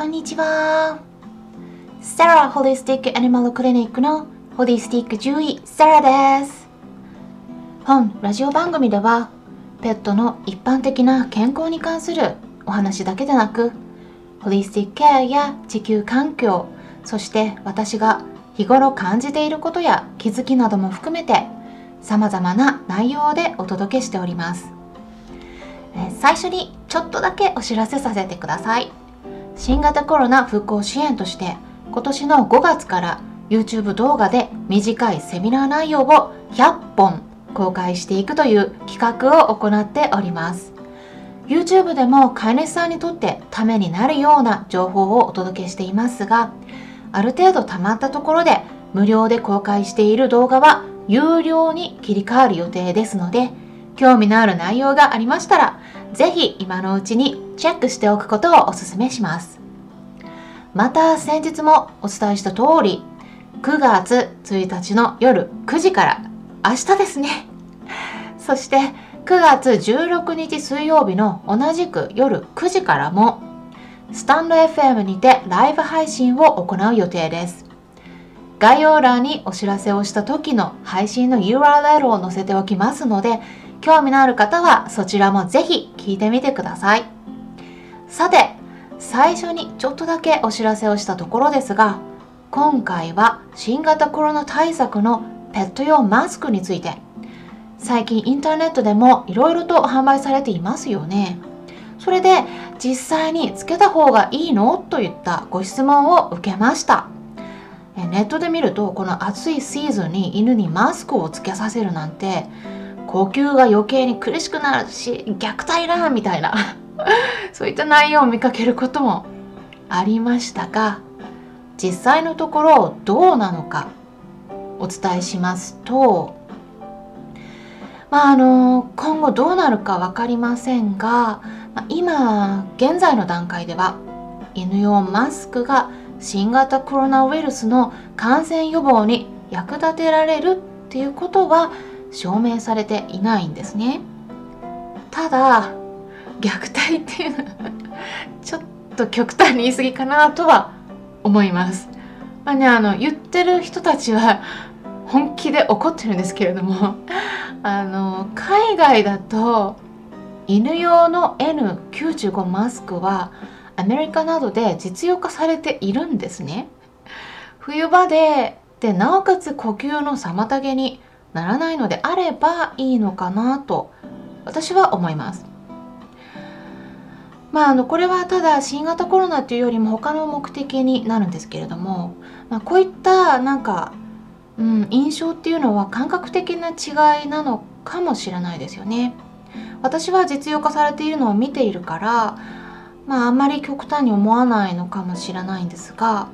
こんにちは。サラホリスティックアニマルクリニックのホリスティック獣医サラです。本ラジオ番組ではペットの一般的な健康に関するお話だけでなくホリスティックケアや地球環境そして私が日頃感じていることや気づきなども含めて様々な内容でお届けしております最初にちょっとだけお知らせさせてください新型コロナ復興支援として今年の5月から YouTube 動画で短いセミナー内容を100本公開していくという企画を行っております。YouTube でも飼い主さんにとってためになるような情報をお届けしていますがある程度たまったところで無料で公開している動画は有料に切り替わる予定ですので興味のある内容がありましたらぜひ今のうちにチェックしておくことをお勧めします。また先日もお伝えした通り9月1日の夜9時から明日ですね。そして9月16日水曜日の同じく夜9時からもスタンド FM にてライブ配信を行う予定です。概要欄にお知らせをした時の配信の URL を載せておきますので興味のある方はそちらもぜひ聞いてみてください。さて最初にちょっとだけお知らせをしたところですが今回は新型コロナ対策のペット用マスクについて。最近インターネットでもいろいろと販売されていますよね。それで実際につけた方がいいの？といったご質問を受けました。ネットで見るとこの暑いシーズンに犬にマスクをつけさせるなんて呼吸が余計に苦しくなるし虐待だみたいな。そういった内容を見かけることもありましたが実際のところどうなのかお伝えしますとまああの今後どうなるか分かりませんが今現在の段階では犬用マスクが新型コロナウイルスの感染予防に役立てられるっていうことは証明されていないんですね。ただ虐待っていうのはちょっと極端に言い過ぎかなとは思います。まあねあの言ってる人たちは本気で怒ってるんですけれども あの海外だと犬用の N95 マスクはアメリカなどで実用化されているんですね。冬場ででなおかつ呼吸の妨げにならないのであればいいのかなと私は思いますまあ、あのこれはただ新型コロナというよりも他の目的になるんですけれども、まあ、こういったなんかうん、印象っていうのは感覚的な違いなのかもしれないですよね。私は実用化されているのを見ているからまああんまり極端に思わないのかもしれないんですが、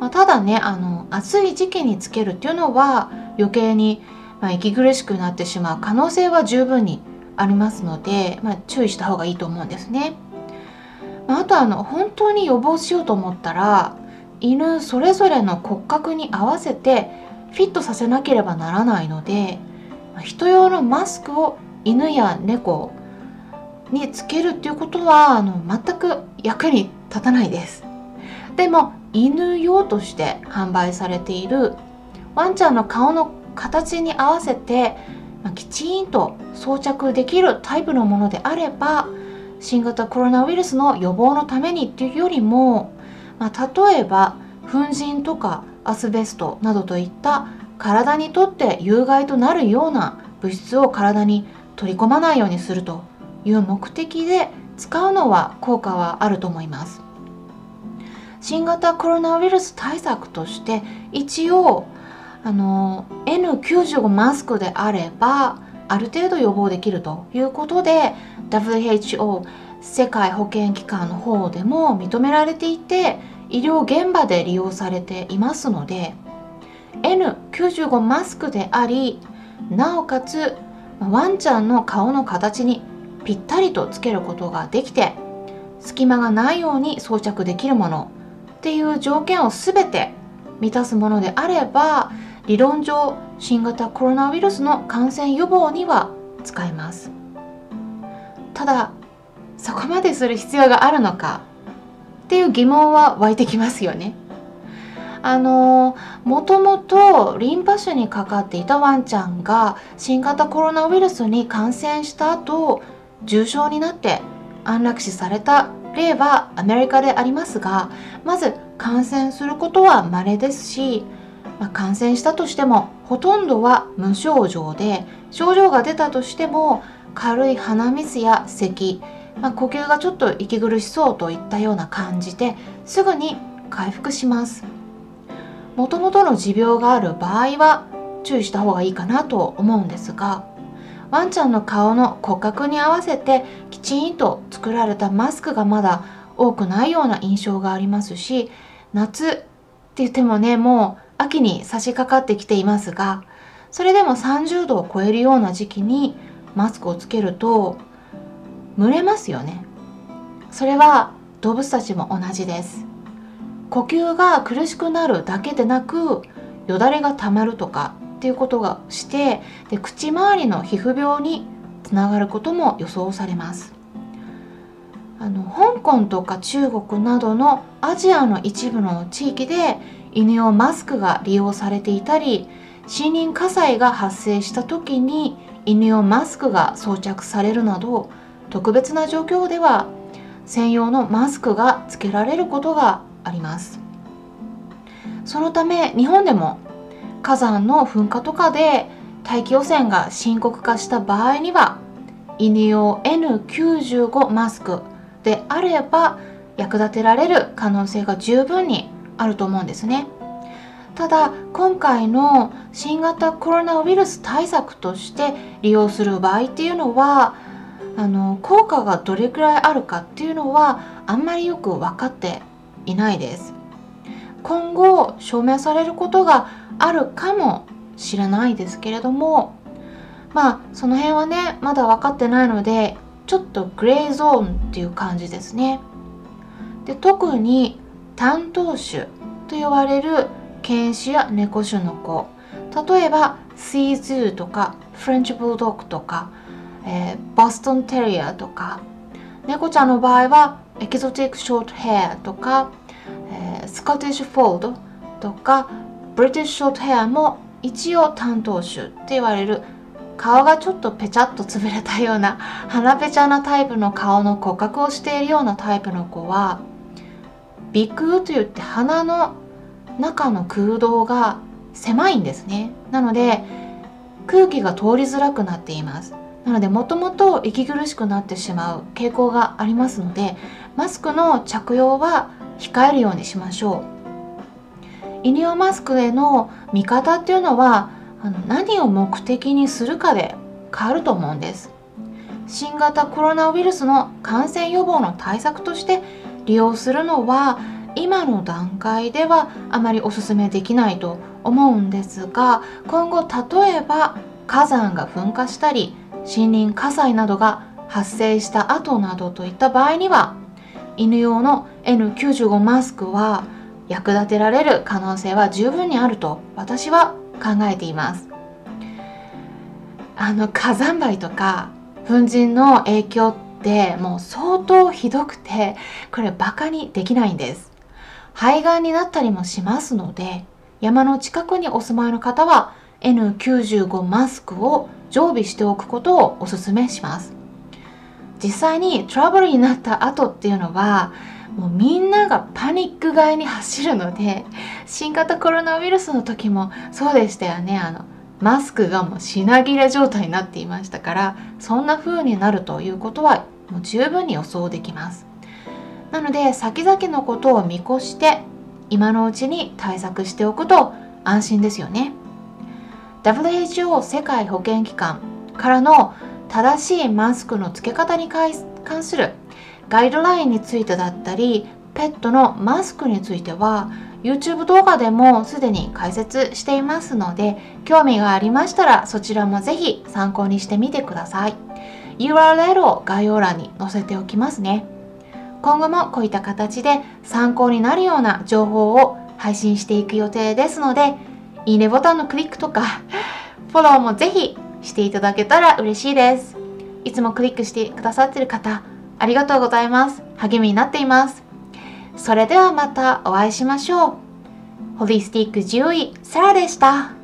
まあ、ただねあの暑い時期につけるっていうのは余計に、まあ、息苦しくなってしまう可能性は十分にありますので、まあ、注意した方がいいと思うんですね。まあ、あとあの本当に予防しようと思ったら犬それぞれの骨格に合わせてフィットさせなければならないので人用のマスクを犬や猫につけるっていうことはあの全く役に立たないですでも犬用として販売されているワンちゃんの顔の形に合わせて、まあ、きちんと装着できるタイプのものであれば新型コロナウイルスの予防のためにっていうよりも、まあ、例えば粉塵とかアスベストなどといった体にとって有害となるような物質を体に取り込まないようにするという目的で使うのは効果はあると思います。新型コロナウイルス対策として一応あの N95 マスクであればある程度予防できるということで WHO 世界保健機関の方でも認められていて医療現場で利用されていますので N95 マスクでありなおかつワンちゃんの顔の形にぴったりとつけることができて隙間がないように装着できるものっていう条件を全て満たすものであれば理論上新型コロナウイルスの感染予防には使えますただそこまでする必要があるのか？っていう疑問は湧いてきますよね。あのもともとリンパ腫にかかっていたワンちゃんが新型コロナウイルスに感染した後重症になって安楽死された例はアメリカでありますがまず感染することは稀ですし、まあ、感染したとしてもほとんどは無症状で症状が出たとしても軽い鼻水や咳、まあ、呼吸がちょっと息苦しそうといったような感じですぐに回復します。もともとの持病がある場合は注意した方がいいかなと思うんですがワンちゃんの顔の骨格に合わせてきちんと作られたマスクがまだ多くないような印象がありますし夏って言ってもねもう秋に差し掛かってきていますがそれでも30度を超えるような時期にマスクをつけると蒸れますよね。それは動物たちも同じです。呼吸が苦しくなるだけでなくよだれがたまるとかっていうことがしてで口周りの皮膚病につながることも予想されます。あの香港とか中国などのアジアの一部の地域で犬用マスクが利用されていたり森林火災が発生した時に犬用マスクが装着されるなど特別な状況では専用のマスクがつけられることがあります。そのため日本でも火山の噴火とかで大気汚染が深刻化した場合には犬用 N95 マスクであれば役立てられる可能性が十分にあると思うんですね。ただ今回の新型コロナウイルス対策として利用する場合っていうのはあの効果がどれくらいあるかっていうのはあんまりよく分かっていないです。今後証明されることがあるかもしれないですけれどもまあその辺はねまだ分かってないのでちょっとグレーゾーンっていう感じですね。で特に担当種と呼ばれる犬種や猫種の子。例えばシーズーとかフレンチブルドッグとか、えー、ボストンテリアとか。猫ちゃんの場合はエキゾティックショートヘアとか、えー、スコティッシュフォールドとかブリティッシュショートヘアも一応担当種って言われる。顔がちょっとペチャッと潰れたような鼻ペチャなタイプの顔の骨格をしているようなタイプの子は鼻腔といって鼻の中の空洞が狭いんですね。なので空気が通りづらくなっています。なのでもともと息苦しくなってしまう傾向がありますのでマスクの着用は控えるようにしましょう。犬用マスクへの見方っていうのはあの何を目的にするかで変わると思うんです。新型コロナウイルスの感染予防の対策として利用するのは今の段階ではあまりおすすめできないと思うんですが今後例えば火山が噴火したり森林火災などが発生した後などといった場合には犬用の N95 マスクは役立てられる可能性は十分にあると私は考えています。あの火山灰とか粉塵の影響ってもう相当ひどくてこれバカにできないんです。肺がんになったりもしますので山の近くにお住まいの方は N95 マスクを常備しておくことをおすめします。実際にトラブルになった後っていうのはもうみんながパニック買いに走るので新型コロナウイルスの時もそうでしたよね。あのマスクがもう品切れ状態になっていましたからそんな風になるということはもう十分に予想できます。なので先々のことを見越して今のうちに対策しておくと安心ですよね。WHO 世界保健機関からの正しいマスクの付け方に関するガイドラインについてだったりペットのマスクについては YouTube 動画でもすでに解説していますので興味がありましたらそちらもぜひ参考にしてみてください。URL を概要欄に載せておきますね。今後もこういった形で参考になるような情報を配信していく予定ですのでいいねボタンのクリックとか フォローもぜひしていただけたら嬉しいです。いつもクリックしてくださってる方ありがとうございます。励みになっています。それではまたお会いしましょう。ホリスティック獣医サラでした。